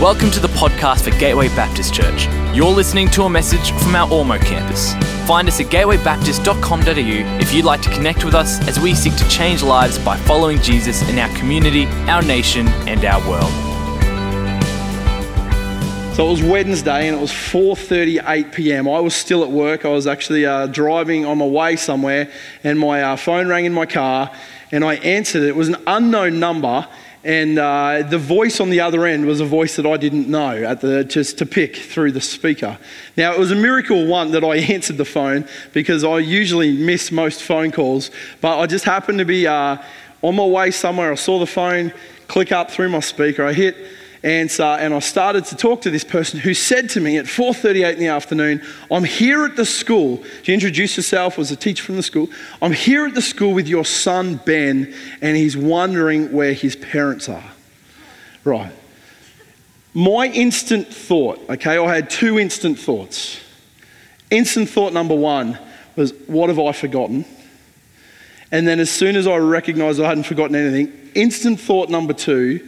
Welcome to the podcast for Gateway Baptist Church. You're listening to a message from our Ormeau campus. Find us at gatewaybaptist.com.au if you'd like to connect with us as we seek to change lives by following Jesus in our community, our nation, and our world. So it was Wednesday and it was 4:38 p.m. I was still at work. I was actually uh, driving on my way somewhere, and my uh, phone rang in my car, and I answered it. It was an unknown number, and uh, the voice on the other end was a voice that I didn't know at the, just to pick through the speaker. Now, it was a miracle, one, that I answered the phone because I usually miss most phone calls, but I just happened to be uh, on my way somewhere. I saw the phone click up through my speaker. I hit answer and I started to talk to this person who said to me at 4:38 in the afternoon, "I'm here at the school." She introduced herself was a teacher from the school. "I'm here at the school with your son Ben and he's wondering where his parents are." Right. My instant thought, okay, I had two instant thoughts. Instant thought number 1 was what have I forgotten? And then as soon as I recognized I hadn't forgotten anything, instant thought number 2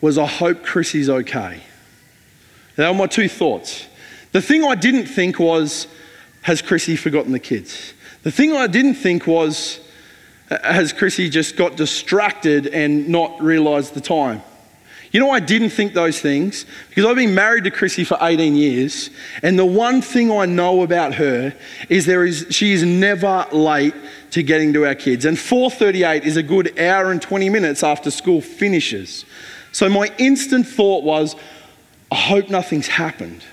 was I hope Chrissy's okay. They were my two thoughts. The thing I didn't think was, has Chrissy forgotten the kids? The thing I didn't think was, has Chrissy just got distracted and not realised the time? You know, I didn't think those things because I've been married to Chrissy for 18 years, and the one thing I know about her is there is she is never late to getting to our kids. And 4:38 is a good hour and 20 minutes after school finishes. So my instant thought was, I hope nothing's happened.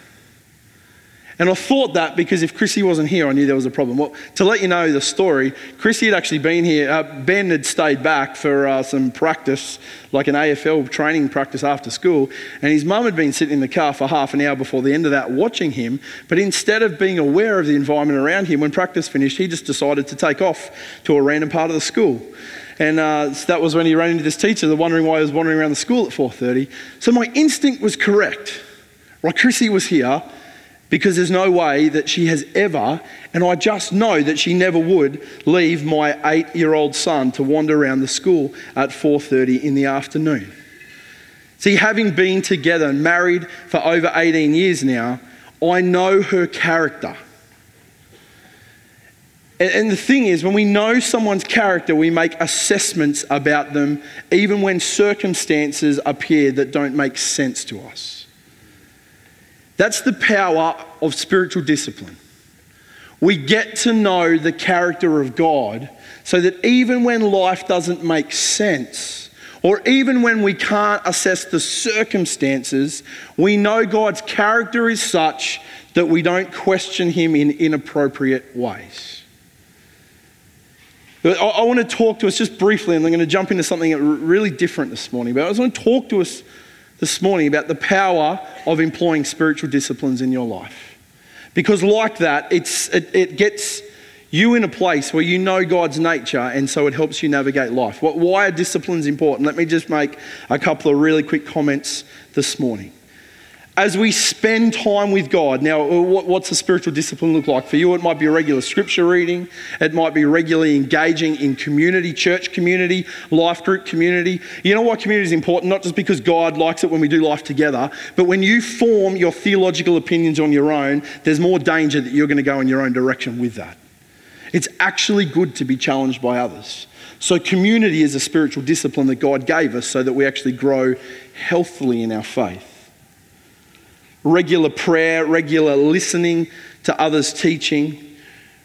And I thought that because if Chrissy wasn't here, I knew there was a problem. Well, to let you know the story, Chrissy had actually been here. Uh, ben had stayed back for uh, some practice, like an AFL training practice after school. And his mum had been sitting in the car for half an hour before the end of that watching him. But instead of being aware of the environment around him, when practice finished, he just decided to take off to a random part of the school. And uh, so that was when he ran into this teacher, wondering why he was wandering around the school at 4.30. So my instinct was correct. Right, Chrissy was here because there's no way that she has ever, and I just know that she never would, leave my eight-year-old son to wander around the school at 4.30 in the afternoon. See, having been together and married for over 18 years now, I know her character. And, the thing is, when we know someone's character, we make assessments about them, even when circumstances appear that don't make sense to us. That's the power of spiritual discipline. We get to know the character of God so that even when life doesn't make sense, or even when we can't assess the circumstances, we know God's character is such that we don't question Him in inappropriate ways. But I, I want to talk to us just briefly, and I'm going to jump into something really different this morning. But I just want to talk to us this morning about the power of employing spiritual disciplines in your life. Because, like that, it's, it, it gets you in a place where you know God's nature, and so it helps you navigate life. What, why are disciplines important? Let me just make a couple of really quick comments this morning as we spend time with God. Now, uh, what's a spiritual discipline look like? For you, it might be regular scripture reading, it might be regularly engaging in community, church community, life group community. You know why community is important? Not just because God likes it when we do life together, but when you form your theological opinions on your own, there's more danger that you're going to go in your own direction with that. It's actually good to be challenged by others. So, community is a spiritual discipline that God gave us so that we actually grow healthily in our faith regular prayer, regular listening to others' teaching,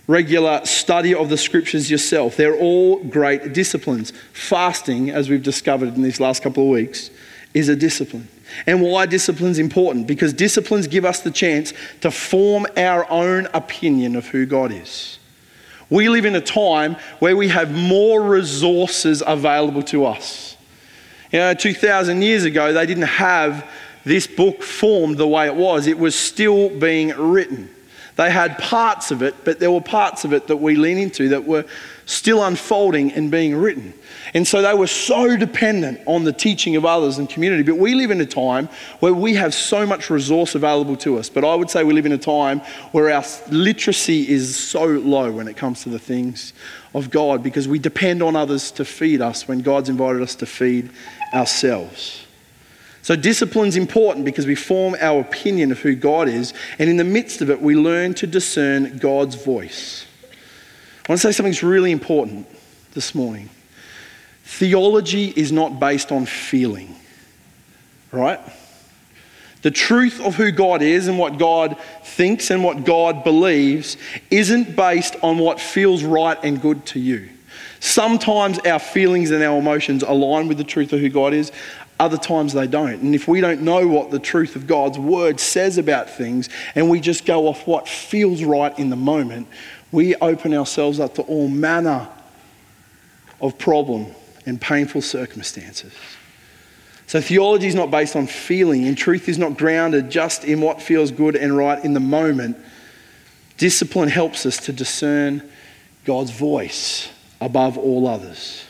regular study of the scriptures yourself. They're all great disciplines. Fasting, as we've discovered in these last couple of weeks, is a discipline. And why discipline's important? Because disciplines give us the chance to form our own opinion of who God is. We live in a time where we have more resources available to us. You know, 2,000 years ago, they didn't have this book formed the way it was, it was still being written. They had parts of it, but there were parts of it that we lean into that were still unfolding and being written. And so they were so dependent on the teaching of others and community. But we live in a time where we have so much resource available to us. But I would say we live in a time where our literacy is so low when it comes to the things of God because we depend on others to feed us when God's invited us to feed ourselves. So, discipline's important because we form our opinion of who God is, and in the midst of it, we learn to discern God's voice. I want to say something's really important this morning. Theology is not based on feeling, right? The truth of who God is and what God thinks and what God believes isn't based on what feels right and good to you. Sometimes our feelings and our emotions align with the truth of who God is, other times they don't. And if we don't know what the truth of God's word says about things and we just go off what feels right in the moment, we open ourselves up to all manner of problem and painful circumstances. So, theology is not based on feeling, and truth is not grounded just in what feels good and right in the moment. Discipline helps us to discern God's voice above all others.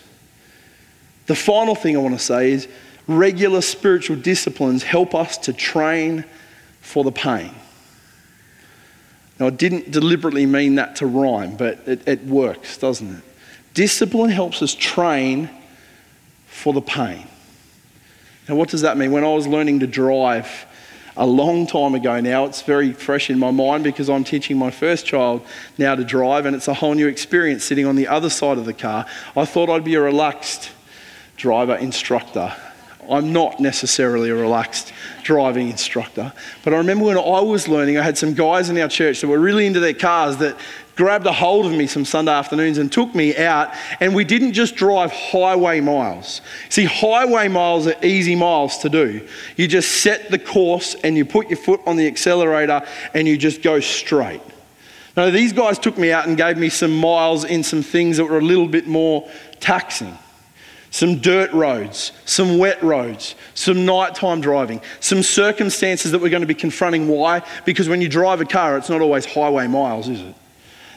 The final thing I want to say is regular spiritual disciplines help us to train for the pain. Now, I didn't deliberately mean that to rhyme, but it, it works, doesn't it? Discipline helps us train for the pain. Now, what does that mean? When I was learning to drive a long time ago now, it's very fresh in my mind because I'm teaching my first child now to drive, and it's a whole new experience sitting on the other side of the car. I thought I'd be a relaxed driver instructor. I'm not necessarily a relaxed driving instructor. But I remember when I was learning, I had some guys in our church that were really into their cars that grabbed a hold of me some Sunday afternoons and took me out. And we didn't just drive highway miles. See, highway miles are easy miles to do. You just set the course and you put your foot on the accelerator and you just go straight. Now, these guys took me out and gave me some miles in some things that were a little bit more taxing some dirt roads, some wet roads, some nighttime driving, some circumstances that we're going to be confronting. Why? Because when you drive a car, it's not always highway miles, is it?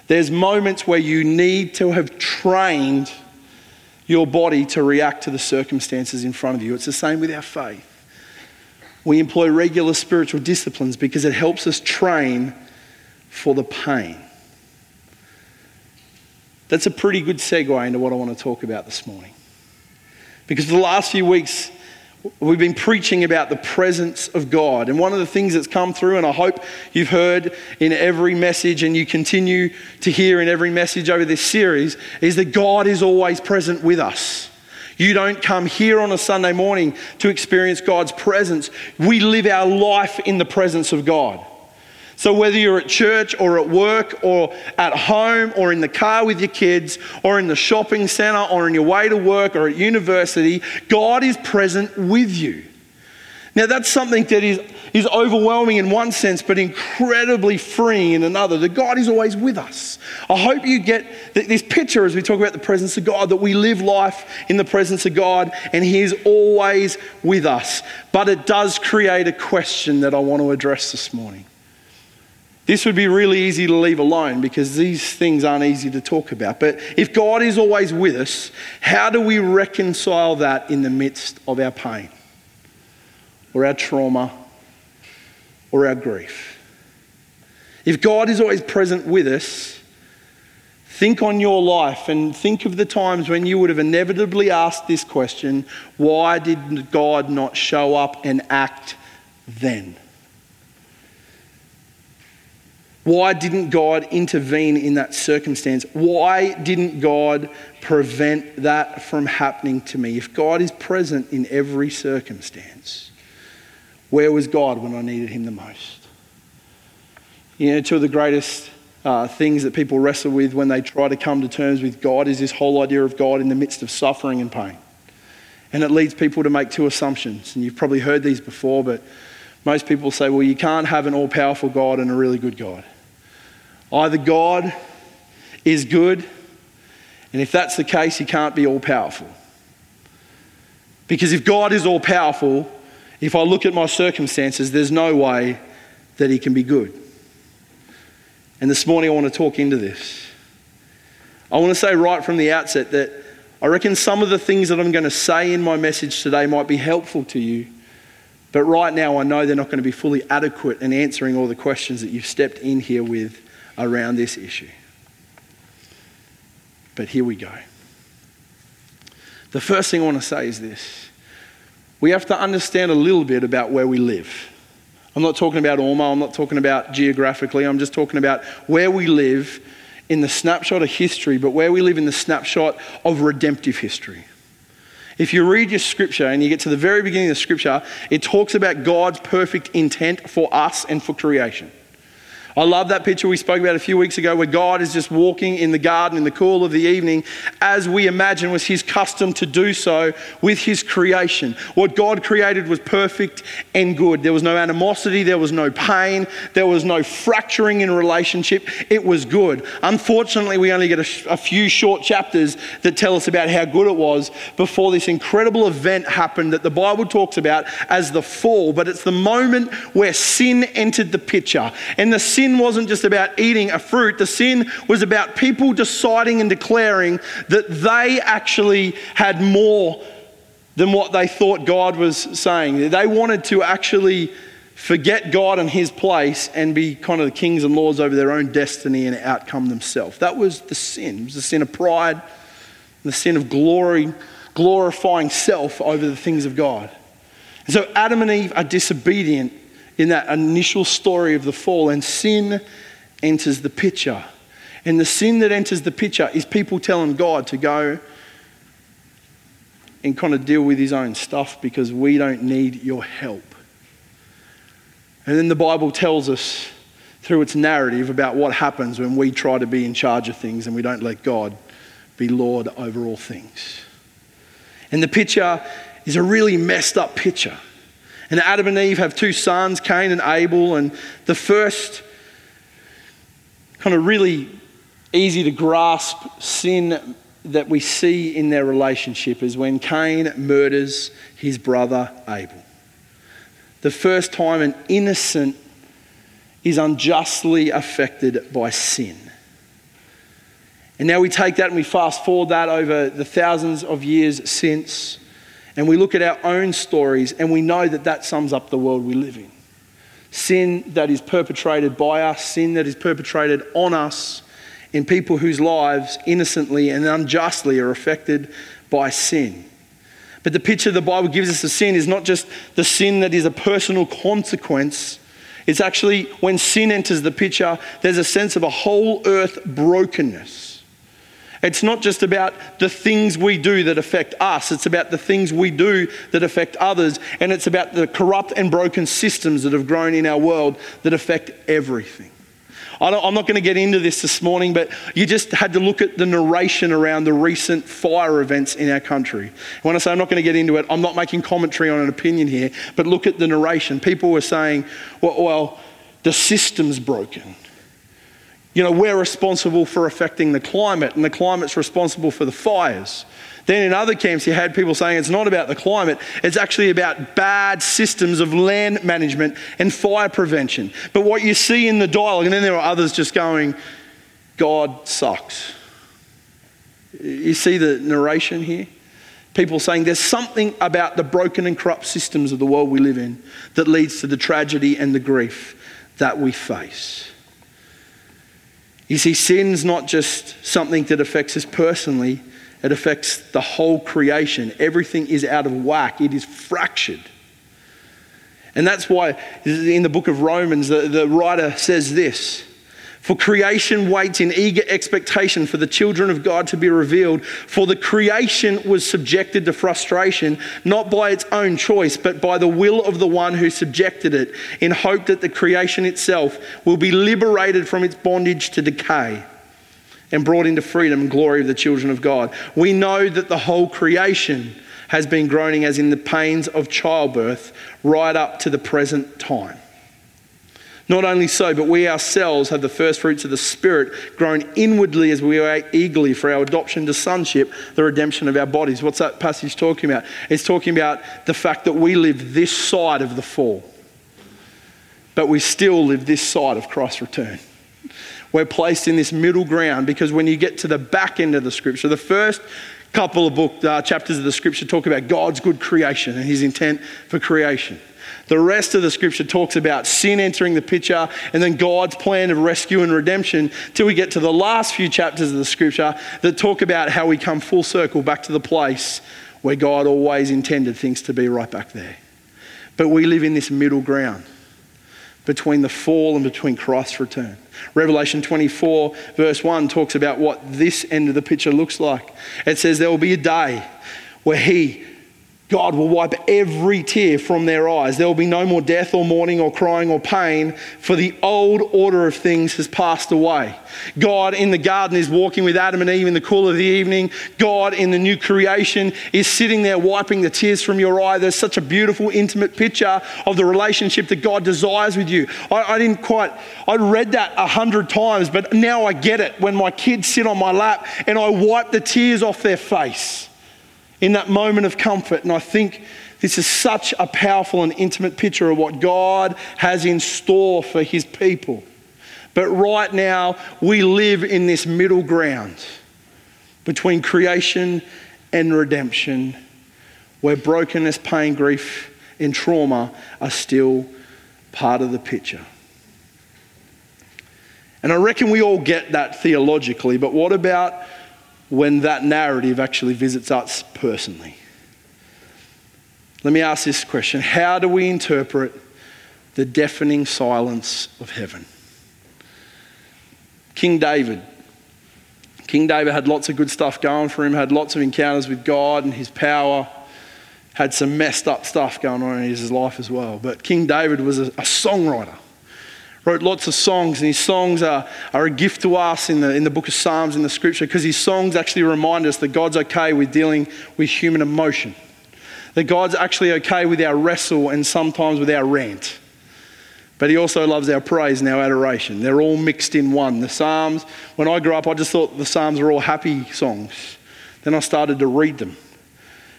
There's moments where you need to have trained your body to react to the circumstances in front of you. It's the same with our faith. We employ regular spiritual disciplines because it helps us train for the pain. That's a pretty good segue into what I want to talk about this morning. Because for the last few weeks, we've been preaching about the presence of God. And one of the things that's come through, and I hope you've heard in every message and you continue to hear in every message over this series, is that God is always present with us. You don't come here on a Sunday morning to experience God's presence. We live our life in the presence of God. So, whether you're at church or at work or at home or in the car with your kids or in the shopping center or on your way to work or at university, God is present with you. Now, that's something that is, is overwhelming in one sense, but incredibly freeing in another. That God is always with us. I hope you get this picture as we talk about the presence of God, that we live life in the presence of God and He is always with us. But it does create a question that I want to address this morning. This would be really easy to leave alone because these things aren't easy to talk about. But if God is always with us, how do we reconcile that in the midst of our pain or our trauma or our grief? If God is always present with us, think on your life and think of the times when you would have inevitably asked this question why did God not show up and act then? Why didn't God intervene in that circumstance? Why didn't God prevent that from happening to me? If God is present in every circumstance, where was God when I needed Him the most? You know, two of the greatest uh, things that people wrestle with when they try to come to terms with God is this whole idea of God in the midst of suffering and pain. And it leads people to make two assumptions. And you've probably heard these before, but most people say, well, you can't have an all powerful God and a really good God. Either God is good, and if that's the case, he can't be all powerful. Because if God is all powerful, if I look at my circumstances, there's no way that he can be good. And this morning I want to talk into this. I want to say right from the outset that I reckon some of the things that I'm going to say in my message today might be helpful to you. But right now, I know they're not going to be fully adequate in answering all the questions that you've stepped in here with around this issue. But here we go. The first thing I want to say is this we have to understand a little bit about where we live. I'm not talking about Ormeau, I'm not talking about geographically, I'm just talking about where we live in the snapshot of history, but where we live in the snapshot of redemptive history. If you read your scripture and you get to the very beginning of the scripture, it talks about God's perfect intent for us and for creation. I love that picture we spoke about a few weeks ago where God is just walking in the garden in the cool of the evening, as we imagine was his custom to do so with his creation. What God created was perfect and good. There was no animosity, there was no pain, there was no fracturing in relationship. It was good. Unfortunately, we only get a, a few short chapters that tell us about how good it was before this incredible event happened that the Bible talks about as the fall, but it's the moment where sin entered the picture. And the sin sin wasn't just about eating a fruit, the sin was about people deciding and declaring that they actually had more than what they thought God was saying. They wanted to actually forget God and His place and be kind of the kings and lords over their own destiny and outcome themselves. That was the sin. It was the sin of pride, the sin of glory, glorifying self over the things of God. And so Adam and Eve are disobedient in that initial story of the fall, and sin enters the picture. And the sin that enters the picture is people telling God to go and kind of deal with his own stuff because we don't need your help. And then the Bible tells us through its narrative about what happens when we try to be in charge of things and we don't let God be Lord over all things. And the picture is a really messed up picture. And Adam and Eve have two sons, Cain and Abel. And the first kind of really easy to grasp sin that we see in their relationship is when Cain murders his brother Abel. The first time an innocent is unjustly affected by sin. And now we take that and we fast forward that over the thousands of years since and we look at our own stories and we know that that sums up the world we live in. Sin that is perpetrated by us, sin that is perpetrated on us in people whose lives innocently and unjustly are affected by sin. But the picture the Bible gives us of sin is not just the sin that is a personal consequence. It's actually when sin enters the picture, there's a sense of a whole earth brokenness it's not just about the things we do that affect us, it's about the things we do that affect others. And it's about the corrupt and broken systems that have grown in our world that affect everything. I am not going to get into this this morning, but you just had to look at the narration around the recent fire events in our country. When I say I'm not going to get into it, I'm not making commentary on an opinion here, but look at the narration. People were saying, well, well the system's broken. You know, we're responsible for affecting the climate, and the climate's responsible for the fires. Then in other camps, you had people saying it's not about the climate, it's actually about bad systems of land management and fire prevention. But what you see in the dialogue, and then there are others just going, God sucks. You see the narration here? People saying there's something about the broken and corrupt systems of the world we live in that leads to the tragedy and the grief that we face. You see, sin's not just something that affects us personally, it affects the whole creation. Everything is out of whack, it is fractured. And that's why in the book of Romans, the, the writer says this for creation waits in eager expectation for the children of God to be revealed. For the creation was subjected to frustration, not by its own choice, but by the will of the one who subjected it, in hope that the creation itself will be liberated from its bondage to decay and brought into freedom and glory of the children of God. We know that the whole creation has been groaning as in the pains of childbirth right up to the present time. Not only so, but we ourselves have the first fruits of the Spirit groan inwardly as we wait eagerly for our adoption to sonship, the redemption of our bodies. What's that passage talking about? It's talking about the fact that we live this side of the fall, but we still live this side of Christ's return. We're placed in this middle ground because when you get to the back end of the scripture, the first couple of book uh, chapters of the scripture talk about God's good creation and his intent for creation. The rest of the scripture talks about sin entering the picture and then God's plan of rescue and redemption till we get to the last few chapters of the scripture that talk about how we come full circle back to the place where God always intended things to be right back there. But we live in this middle ground between the fall and between Christ's return. Revelation 24, verse 1, talks about what this end of the picture looks like. It says, There will be a day where He, God will wipe every tear from their eyes. There will be no more death or mourning or crying or pain, for the old order of things has passed away. God in the garden is walking with Adam and Eve in the cool of the evening. God in the new creation is sitting there wiping the tears from your eye. There's such a beautiful, intimate picture of the relationship that God desires with you. I, I didn't quite, I read that a hundred times, but now I get it when my kids sit on my lap and I wipe the tears off their face in that moment of comfort. And I think this is such a powerful and intimate picture of what God has in store for his people. But right now, we live in this middle ground between creation and redemption, where brokenness, pain, grief, and trauma are still part of the picture. And I reckon we all get that theologically, but what about when that narrative actually visits us personally. Let me ask this question How do we interpret the deafening silence of heaven? King David. King David had lots of good stuff going for him, had lots of encounters with God and his power, had some messed up stuff going on in his life as well. But King David was a, a songwriter wrote lots of songs, and his songs are, are a gift to us in the, in the book of Psalms in the scripture because his songs actually remind us that God's okay with dealing with human emotion, that God's actually okay with our wrestle and sometimes with our rant. But he also loves our praise and our adoration. They're all mixed in one. The Psalms, when I grew up, I just thought the Psalms were all happy songs. Then I started to read them.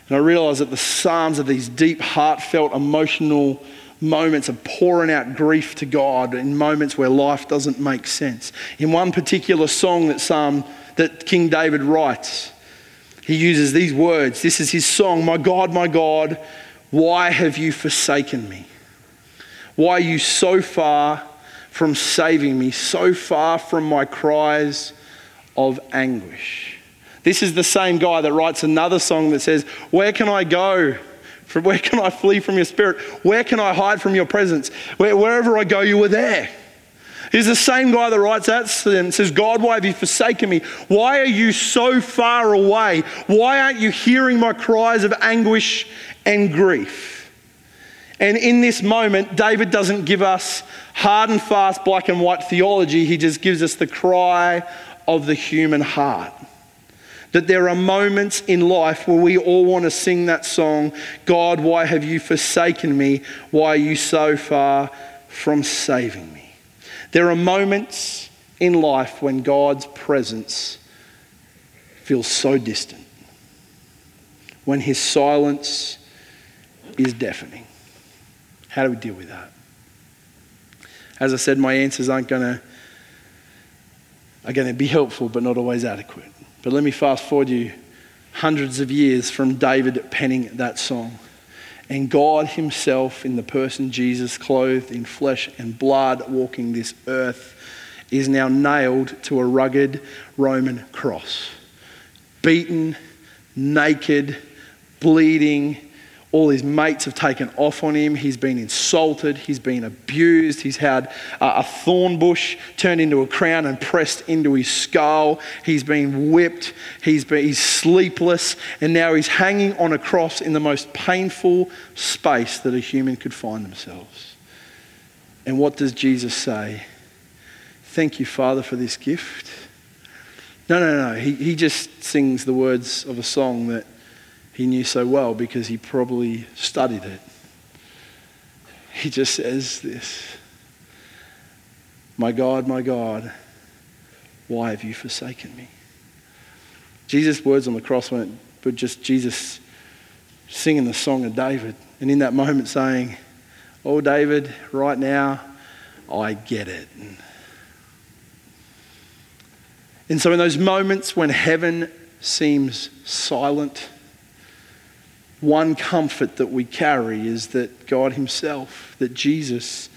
And I realized that the Psalms are these deep, heartfelt, emotional moments of pouring out grief to God in moments where life doesn't make sense. In one particular song that Psalm that King David writes, he uses these words. This is his song, My God, my God, why have you forsaken me? Why are you so far from saving me, so far from my cries of anguish? This is the same guy that writes another song that says, Where can I go? From where can I flee from your spirit? Where can I hide from your presence? Where, wherever I go, you were there. He's the same guy that writes that and says, God, why have you forsaken me? Why are you so far away? Why aren't you hearing my cries of anguish and grief? And in this moment, David doesn't give us hard and fast black and white theology, he just gives us the cry of the human heart that there are moments in life where we all want to sing that song God, why have you forsaken me? Why are you so far from saving me? There are moments in life when God's presence feels so distant, when his silence is deafening. How do we deal with that? As I said, my answers aren't going to are going to be helpful but not always adequate. But let me fast forward you hundreds of years from David penning that song. And God Himself, in the person Jesus, clothed in flesh and blood, walking this earth, is now nailed to a rugged Roman cross. Beaten, naked, bleeding, all his mates have taken off on him. He's been insulted. He's been abused. He's had a thorn bush turned into a crown and pressed into his skull. He's been whipped. He's, been, he's sleepless. And now he's hanging on a cross in the most painful space that a human could find themselves. And what does Jesus say? Thank you, Father, for this gift. No, no, no. He, he just sings the words of a song that he knew so well because he probably studied it. He just says this My God, my God, why have you forsaken me? Jesus' words on the cross weren't but just Jesus singing the song of David. And in that moment saying, Oh, David, right now, I get it. And so, in those moments when heaven seems silent, one comfort that we carry is that God Himself, that Jesus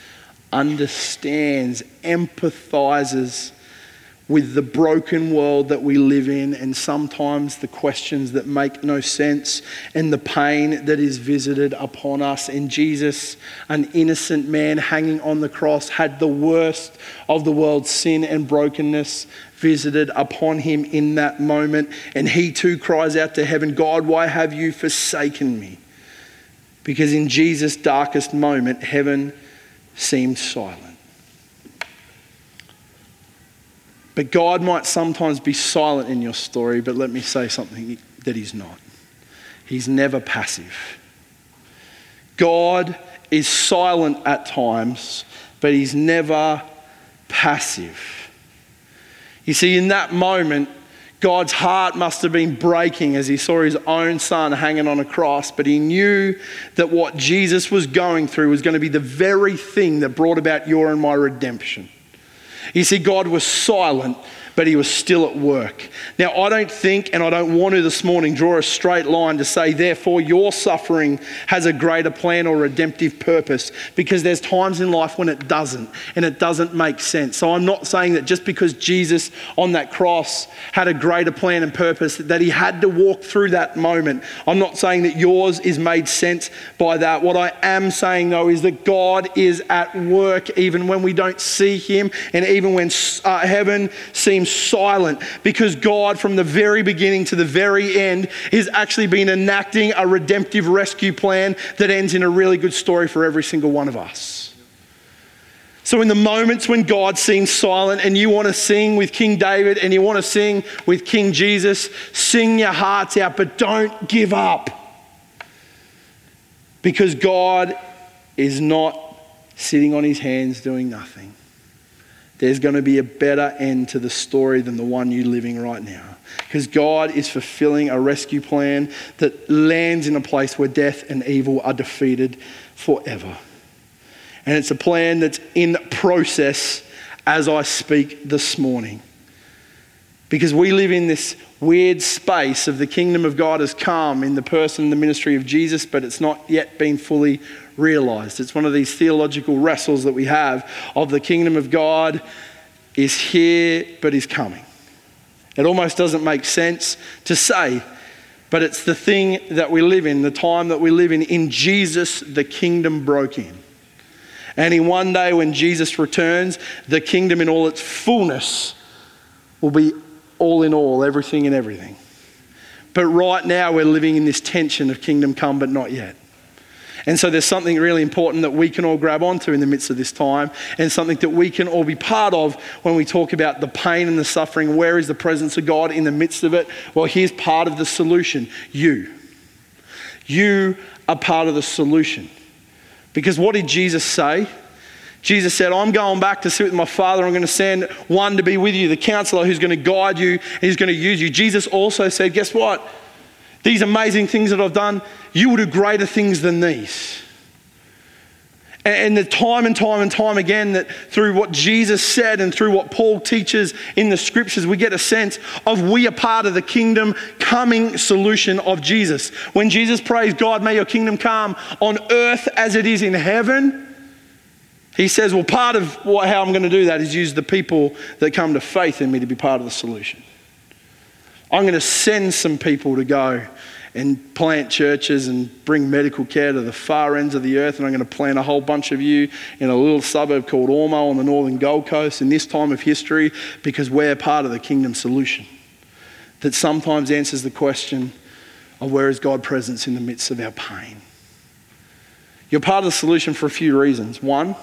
understands, empathizes with the broken world that we live in, and sometimes the questions that make no sense, and the pain that is visited upon us. And Jesus, an innocent man hanging on the cross, had the worst of the world's sin and brokenness visited upon him in that moment. And he too cries out to heaven, God, why have you forsaken me? Because in Jesus' darkest moment, heaven seemed silent. But God might sometimes be silent in your story, but let me say something that He's not. He's never passive. God is silent at times, but He's never passive. You see, in that moment, God's heart must have been breaking as he saw his own son hanging on a cross, but he knew that what Jesus was going through was going to be the very thing that brought about your and my redemption. You see, God was silent but he was still at work. Now, I don't think, and I don't want to this morning, draw a straight line to say, therefore, your suffering has a greater plan or redemptive purpose, because there's times in life when it doesn't, and it doesn't make sense. So I'm not saying that just because Jesus on that cross had a greater plan and purpose, that he had to walk through that moment. I'm not saying that yours is made sense by that. What I am saying, though, is that God is at work even when we don't see him, and even when uh, heaven seems silent because God, from the very beginning to the very end, has actually been enacting a redemptive rescue plan that ends in a really good story for every single one of us. So, in the moments when God seems silent and you want to sing with King David and you want to sing with King Jesus, sing your hearts out, but don't give up. Because God is not sitting on his hands doing nothing there's going to be a better end to the story than the one you're living right now. Because God is fulfilling a rescue plan that lands in a place where death and evil are defeated forever. And it's a plan that's in process as I speak this morning. Because we live in this weird space of the kingdom of God has come in the person and the ministry of Jesus, but it's not yet been fully realized. It's one of these theological wrestles that we have of the kingdom of God is here but is coming. It almost doesn't make sense to say, but it's the thing that we live in, the time that we live in. In Jesus, the kingdom broke in. And in one day when Jesus returns, the kingdom in all its fullness will be all in all, everything in everything. But right now, we're living in this tension of kingdom come, but not yet. And so there's something really important that we can all grab onto in the midst of this time, and something that we can all be part of when we talk about the pain and the suffering. Where is the presence of God in the midst of it? Well, here's part of the solution you. You are part of the solution. Because what did Jesus say? Jesus said, I'm going back to sit with my Father. I'm going to send one to be with you, the counselor who's going to guide you and he's going to use you. Jesus also said, Guess what? These amazing things that I've done, you will do greater things than these. And the time and time and time again that through what Jesus said and through what Paul teaches in the scriptures, we get a sense of we are part of the kingdom coming solution of Jesus. When Jesus prays, God, may your kingdom come on earth as it is in heaven, he says, Well, part of what, how I'm going to do that is use the people that come to faith in me to be part of the solution. I'm going to send some people to go and plant churches and bring medical care to the far ends of the earth. And I'm going to plant a whole bunch of you in a little suburb called Ormeau on the northern Gold Coast in this time of history because we're part of the kingdom solution that sometimes answers the question of where is God presence in the midst of our pain. You're part of the solution for a few reasons. One,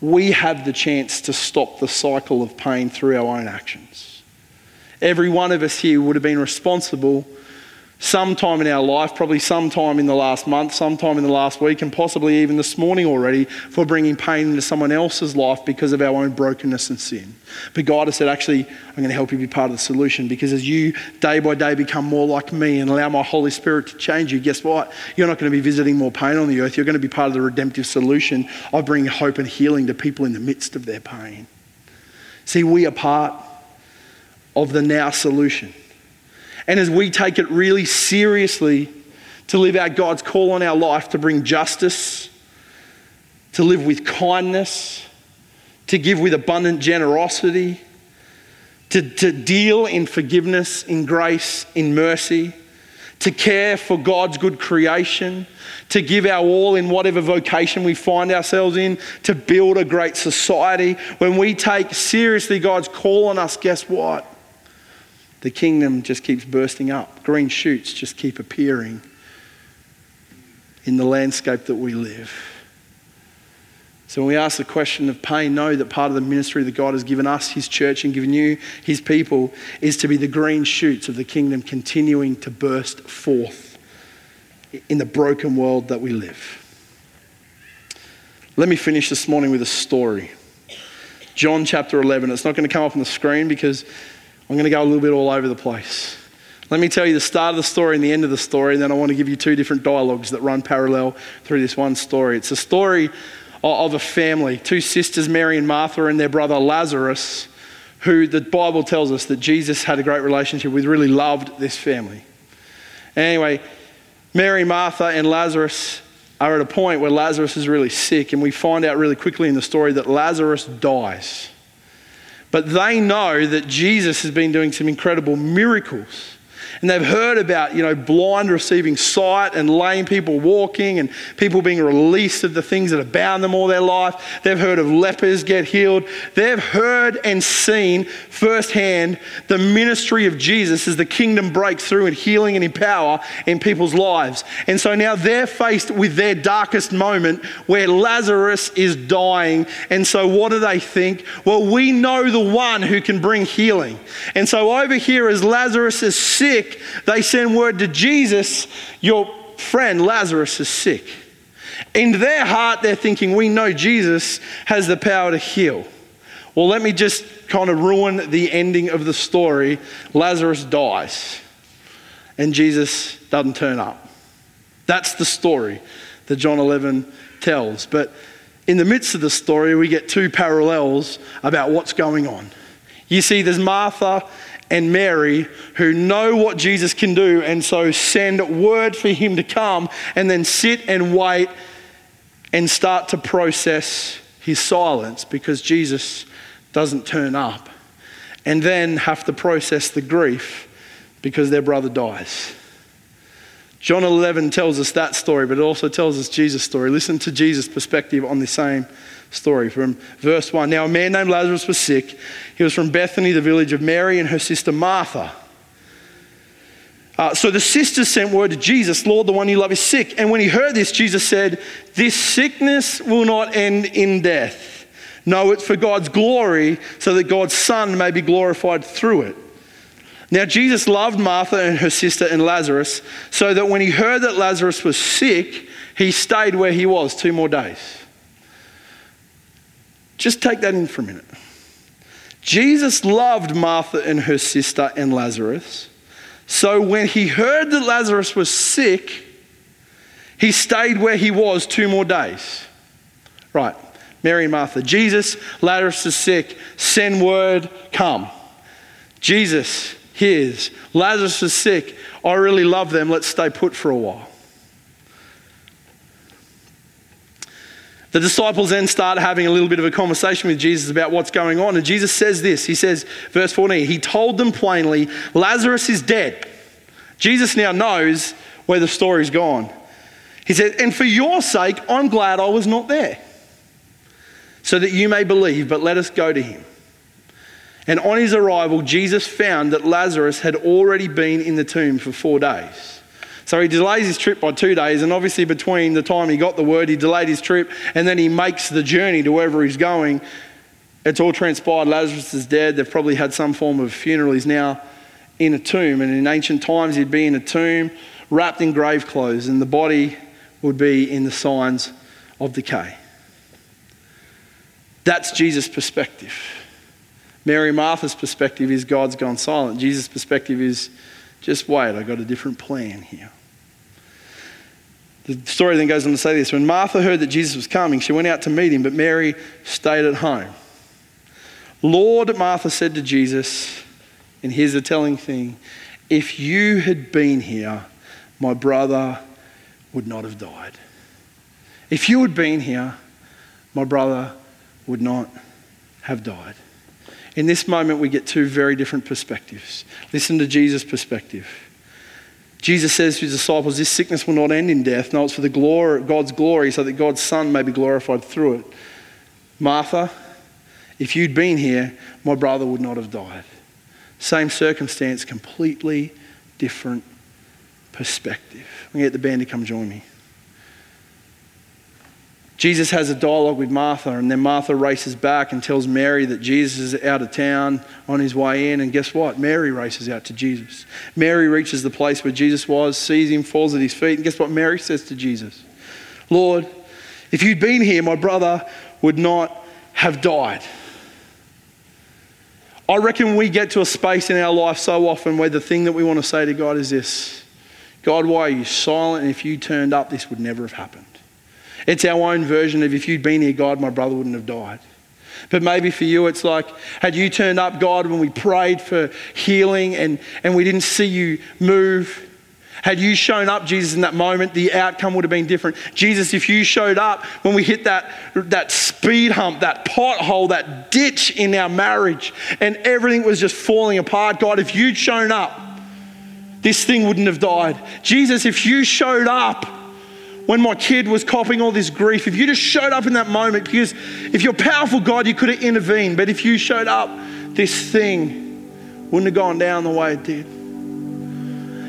we have the chance to stop the cycle of pain through our own actions. Every one of us here would have been responsible sometime in our life, probably sometime in the last month, sometime in the last week, and possibly even this morning already, for bringing pain into someone else's life because of our own brokenness and sin. But God has said, actually, I'm going to help you be part of the solution because as you day by day become more like me and allow my Holy Spirit to change you, guess what? You're not going to be visiting more pain on the earth. You're going to be part of the redemptive solution of bringing hope and healing to people in the midst of their pain. See, we are part of the now solution. And as we take it really seriously to live out God's call on our life to bring justice, to live with kindness, to give with abundant generosity, to, to deal in forgiveness, in grace, in mercy, to care for God's good creation, to give our all in whatever vocation we find ourselves in, to build a great society. When we take seriously God's call on us, guess what? The kingdom just keeps bursting up. Green shoots just keep appearing in the landscape that we live. So when we ask the question of pain, know that part of the ministry that God has given us, His church, and given you, His people, is to be the green shoots of the kingdom continuing to burst forth in the broken world that we live. Let me finish this morning with a story. John chapter 11. It's not going to come up on the screen because I'm going to go a little bit all over the place. Let me tell you the start of the story and the end of the story, and then I want to give you two different dialogues that run parallel through this one story. It's a story of a family, two sisters, Mary and Martha, and their brother Lazarus, who the Bible tells us that Jesus had a great relationship with, really loved this family. Anyway, Mary, Martha, and Lazarus are at a point where Lazarus is really sick, and we find out really quickly in the story that Lazarus dies. But they know that Jesus has been doing some incredible miracles. And they've heard about, you know, blind receiving sight and lame people walking and people being released of the things that have bound them all their life. They've heard of lepers get healed. They've heard and seen firsthand the ministry of Jesus as the kingdom breaks through in healing and in power in people's lives. And so now they're faced with their darkest moment where Lazarus is dying. And so what do they think? Well, we know the one who can bring healing. And so over here, as Lazarus is sick, sick, they send word to Jesus, Your friend Lazarus is sick. In their heart, they're thinking, We know Jesus has the power to heal. Well, let me just kind of ruin the ending of the story. Lazarus dies, and Jesus doesn't turn up. That's the story that John 11 tells. But in the midst of the story, we get two parallels about what's going on. You see, there's Martha and Mary who know what Jesus can do and so send word for him to come and then sit and wait and start to process his silence because Jesus doesn't turn up and then have to process the grief because their brother dies. John 11 tells us that story, but it also tells us Jesus' story. Listen to Jesus' perspective on the same story from verse 1. Now, a man named Lazarus was sick. He was from Bethany, the village of Mary and her sister Martha. Uh, so the sisters sent word to Jesus, Lord, the one you love is sick. And when he heard this, Jesus said, This sickness will not end in death. No, it's for God's glory, so that God's Son may be glorified through it. Now, Jesus loved Martha and her sister and Lazarus, so that when he heard that Lazarus was sick, he stayed where he was two more days. Just take that in for a minute. Jesus loved Martha and her sister and Lazarus. So when he heard that Lazarus was sick, he stayed where he was two more days. Right, Mary and Martha. Jesus, Lazarus is sick. Send word, come. Jesus hears. Lazarus is sick. I really love them. Let's stay put for a while. The disciples then start having a little bit of a conversation with Jesus about what's going on. And Jesus says this He says, verse 14, He told them plainly, Lazarus is dead. Jesus now knows where the story's gone. He said, And for your sake, I'm glad I was not there, so that you may believe, but let us go to him. And on his arrival, Jesus found that Lazarus had already been in the tomb for four days. So he delays his trip by two days, and obviously, between the time he got the word, he delayed his trip, and then he makes the journey to wherever he's going. It's all transpired. Lazarus is dead. They've probably had some form of funeral. He's now in a tomb, and in ancient times, he'd be in a tomb wrapped in grave clothes, and the body would be in the signs of decay. That's Jesus' perspective. Mary Martha's perspective is God's gone silent. Jesus' perspective is just wait, I've got a different plan here. The story then goes on to say this When Martha heard that Jesus was coming, she went out to meet him, but Mary stayed at home. Lord, Martha said to Jesus, and here's the telling thing if you had been here, my brother would not have died. If you had been here, my brother would not have died. In this moment, we get two very different perspectives. Listen to Jesus' perspective. Jesus says to his disciples, This sickness will not end in death. No, it's for the glory, God's glory, so that God's Son may be glorified through it. Martha, if you'd been here, my brother would not have died. Same circumstance, completely different perspective. I'm going to get the band to come join me. Jesus has a dialogue with Martha, and then Martha races back and tells Mary that Jesus is out of town on his way in. And guess what? Mary races out to Jesus. Mary reaches the place where Jesus was, sees him, falls at his feet. And guess what Mary says to Jesus? Lord, if you'd been here, my brother would not have died. I reckon we get to a space in our life so often where the thing that we want to say to God is this God, why are you silent? And if you turned up, this would never have happened. It's our own version of if you'd been here, God, my brother wouldn't have died. But maybe for you, it's like, had you turned up, God, when we prayed for healing and, and we didn't see you move? Had you shown up, Jesus, in that moment, the outcome would have been different. Jesus, if you showed up when we hit that, that speed hump, that pothole, that ditch in our marriage, and everything was just falling apart, God, if you'd shown up, this thing wouldn't have died. Jesus, if you showed up, when my kid was copping all this grief, if you just showed up in that moment, because if you're a powerful God, you could have intervened. But if you showed up, this thing wouldn't have gone down the way it did.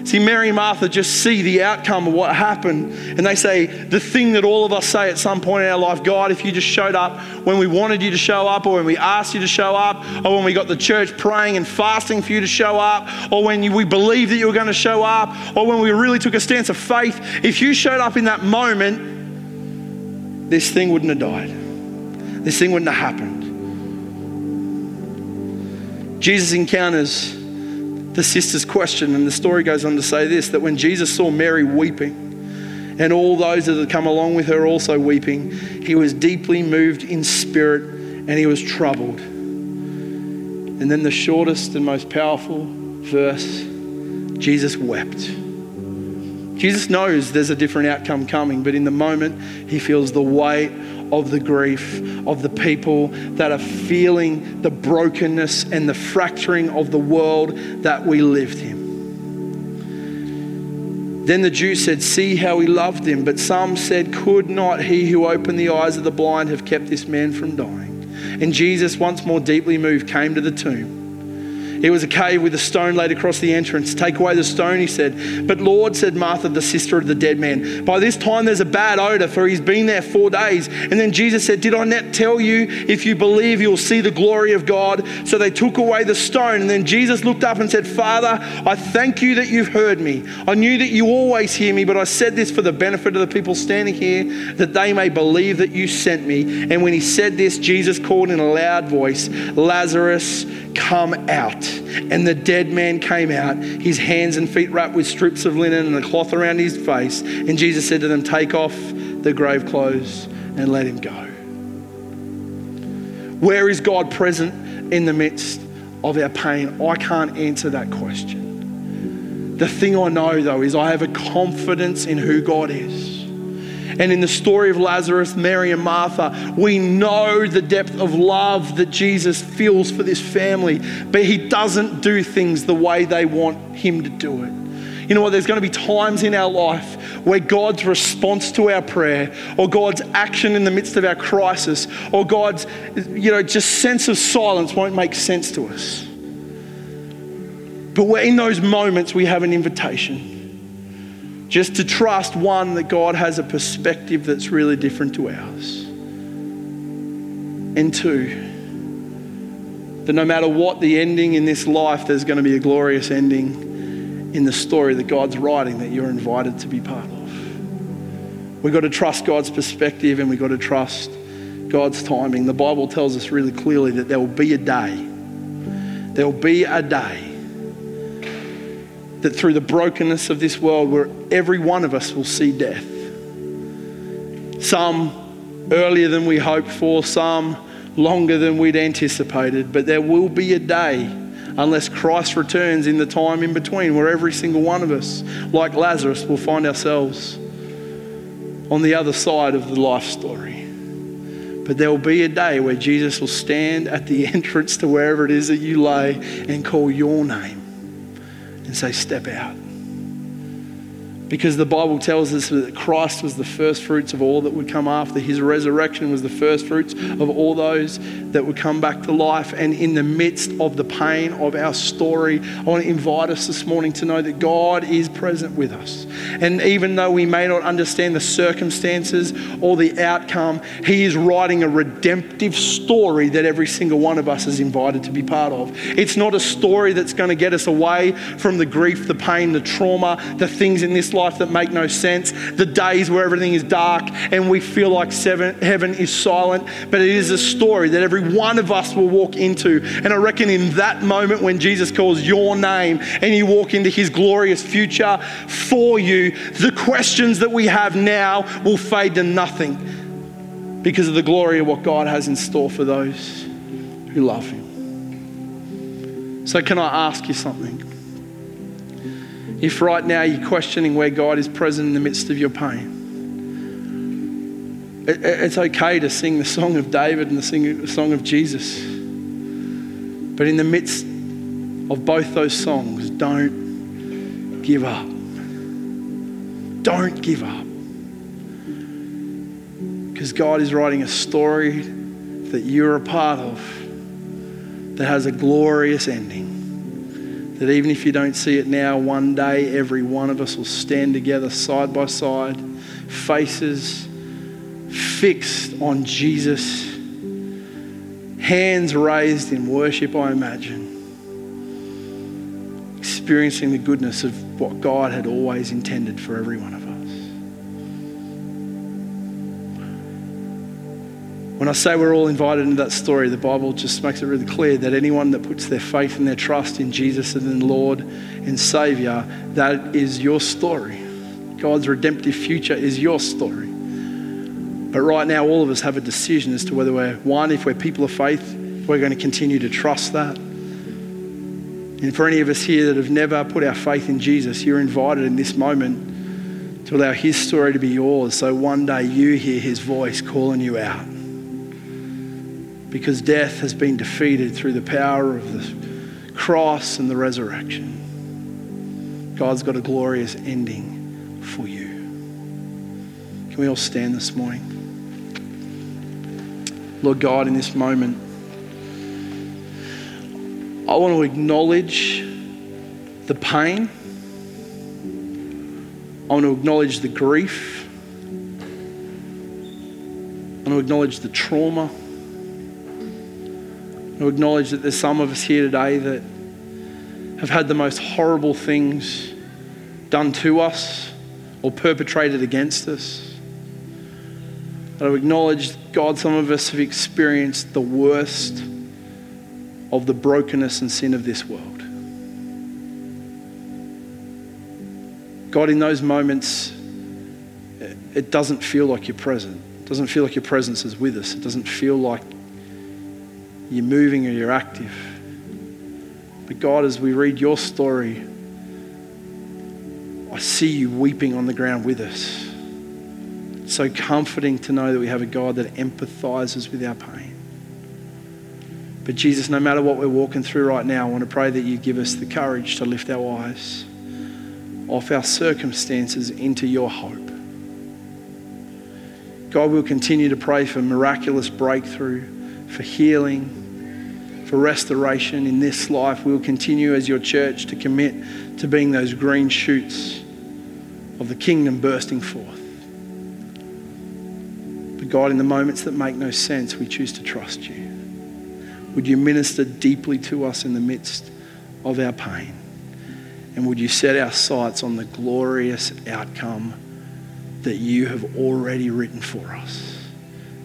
See, Mary and Martha just see the outcome of what happened, and they say the thing that all of us say at some point in our life God, if you just showed up when we wanted you to show up, or when we asked you to show up, or when we got the church praying and fasting for you to show up, or when you, we believed that you were going to show up, or when we really took a stance of faith, if you showed up in that moment, this thing wouldn't have died. This thing wouldn't have happened. Jesus encounters the sister's question. And the story goes on to say this that when Jesus saw Mary weeping, and all those that had come along with her also weeping, he was deeply moved in spirit and he was troubled. And then the shortest and most powerful verse Jesus wept. Jesus knows there's a different outcome coming, but in the moment, he feels the weight of the grief of the people that are feeling the brokenness and the fracturing of the world that we lived in. Then the Jews said, See how he loved him. But some said, Could not he who opened the eyes of the blind have kept this man from dying? And Jesus, once more deeply moved, came to the tomb. It was a cave with a stone laid across the entrance. Take away the stone, he said. But Lord, said Martha, the sister of the dead man, by this time there's a bad odor, for he's been there four days. And then Jesus said, Did I not tell you, if you believe, you'll see the glory of God? So they took away the stone. And then Jesus looked up and said, Father, I thank you that you've heard me. I knew that you always hear me, but I said this for the benefit of the people standing here, that they may believe that you sent me. And when he said this, Jesus called in a loud voice, Lazarus, come out. And the dead man came out, his hands and feet wrapped with strips of linen and a cloth around his face. And Jesus said to them, Take off the grave clothes and let him go. Where is God present in the midst of our pain? I can't answer that question. The thing I know, though, is I have a confidence in who God is. And in the story of Lazarus, Mary, and Martha, we know the depth of love that Jesus feels for this family, but he doesn't do things the way they want him to do it. You know what? There's going to be times in our life where God's response to our prayer, or God's action in the midst of our crisis, or God's, you know, just sense of silence won't make sense to us. But in those moments, we have an invitation just to trust one, that God has a perspective that's really different to ours. And two, that no matter what the ending in this life, there's going to be a glorious ending in the story that God's writing that you're invited to be part of. We've got to trust God's perspective and we've got to trust God's timing. The Bible tells us really clearly that there will be a day. There will be a day that through the brokenness of this world, where every one of us will see death. Some earlier than we hoped for, some longer than we'd anticipated, but there will be a day, unless Christ returns in the time in between, where every single one of us, like Lazarus, will find ourselves on the other side of the life story. But there will be a day where Jesus will stand at the entrance to wherever it is that you lay and call your name and say, Step out. Because the Bible tells us that Christ was the first fruits of all that would come after. His resurrection was the first fruits of all those that would come back to life. And in the midst of the pain of our story, I want to invite us this morning to know that God is present with us. And even though we may not understand the circumstances or the outcome, He is writing a redemptive story that every single one of us is invited to be part of. It's not a story that's going to get us away from the grief, the pain, the trauma, the things in this life that make no sense, the days where everything is dark and we feel like seven, heaven is silent. But it is a story that every one of us will walk into. And I reckon in that moment when Jesus calls your name and you walk into his glorious future for you, the questions that we have now will fade to nothing because of the glory of what God has in store for those who love him. So, can I ask you something? If right now you're questioning where God is present in the midst of your pain, it's okay to sing the song of David and the song of Jesus. But in the midst of both those songs, don't give up. Don't give up. Because God is writing a story that you're a part of that has a glorious ending that even if you don't see it now, one day every one of us will stand together side by side, faces fixed on Jesus, hands raised in worship, I imagine, experiencing the goodness of what God had always intended for every one of us. I say we're all invited into that story, the Bible just makes it really clear that anyone that puts their faith and their trust in Jesus and in Lord and Savior, that is your story. God's redemptive future is your story. But right now, all of us have a decision as to whether we're, one, if we're people of faith, we're going to continue to trust that. And for any of us here that have never put our faith in Jesus, you're invited in this moment to allow His story to be yours so one day you hear His voice calling you out because death has been defeated through the power of the cross and the resurrection. God's got a glorious ending for you. Can we all stand this morning? Lord God, in this moment, I want to acknowledge the pain. I want to acknowledge the grief. I want to acknowledge the trauma to acknowledge that there's some of us here today that have had the most horrible things done to us or perpetrated against us. I acknowledge, God, some of us have experienced the worst of the brokenness and sin of this world. God, in those moments, it doesn't feel like you're present. It doesn't feel like your presence is with us. It doesn't feel like you're moving or you're active. But God, as we read your story, I see you weeping on the ground with us. It's so comforting to know that we have a God that empathizes with our pain. But Jesus, no matter what we're walking through right now, I want to pray that you give us the courage to lift our eyes off our circumstances into your hope. God, we'll continue to pray for miraculous breakthrough, for healing, for restoration in this life. We'll continue as your church to commit to being those green shoots of the kingdom bursting forth. But God, in the moments that make no sense, we choose to trust you. Would you minister deeply to us in the midst of our pain? And would you set our sights on the glorious outcome that you have already written for us,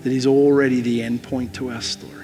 that is already the end point to our story?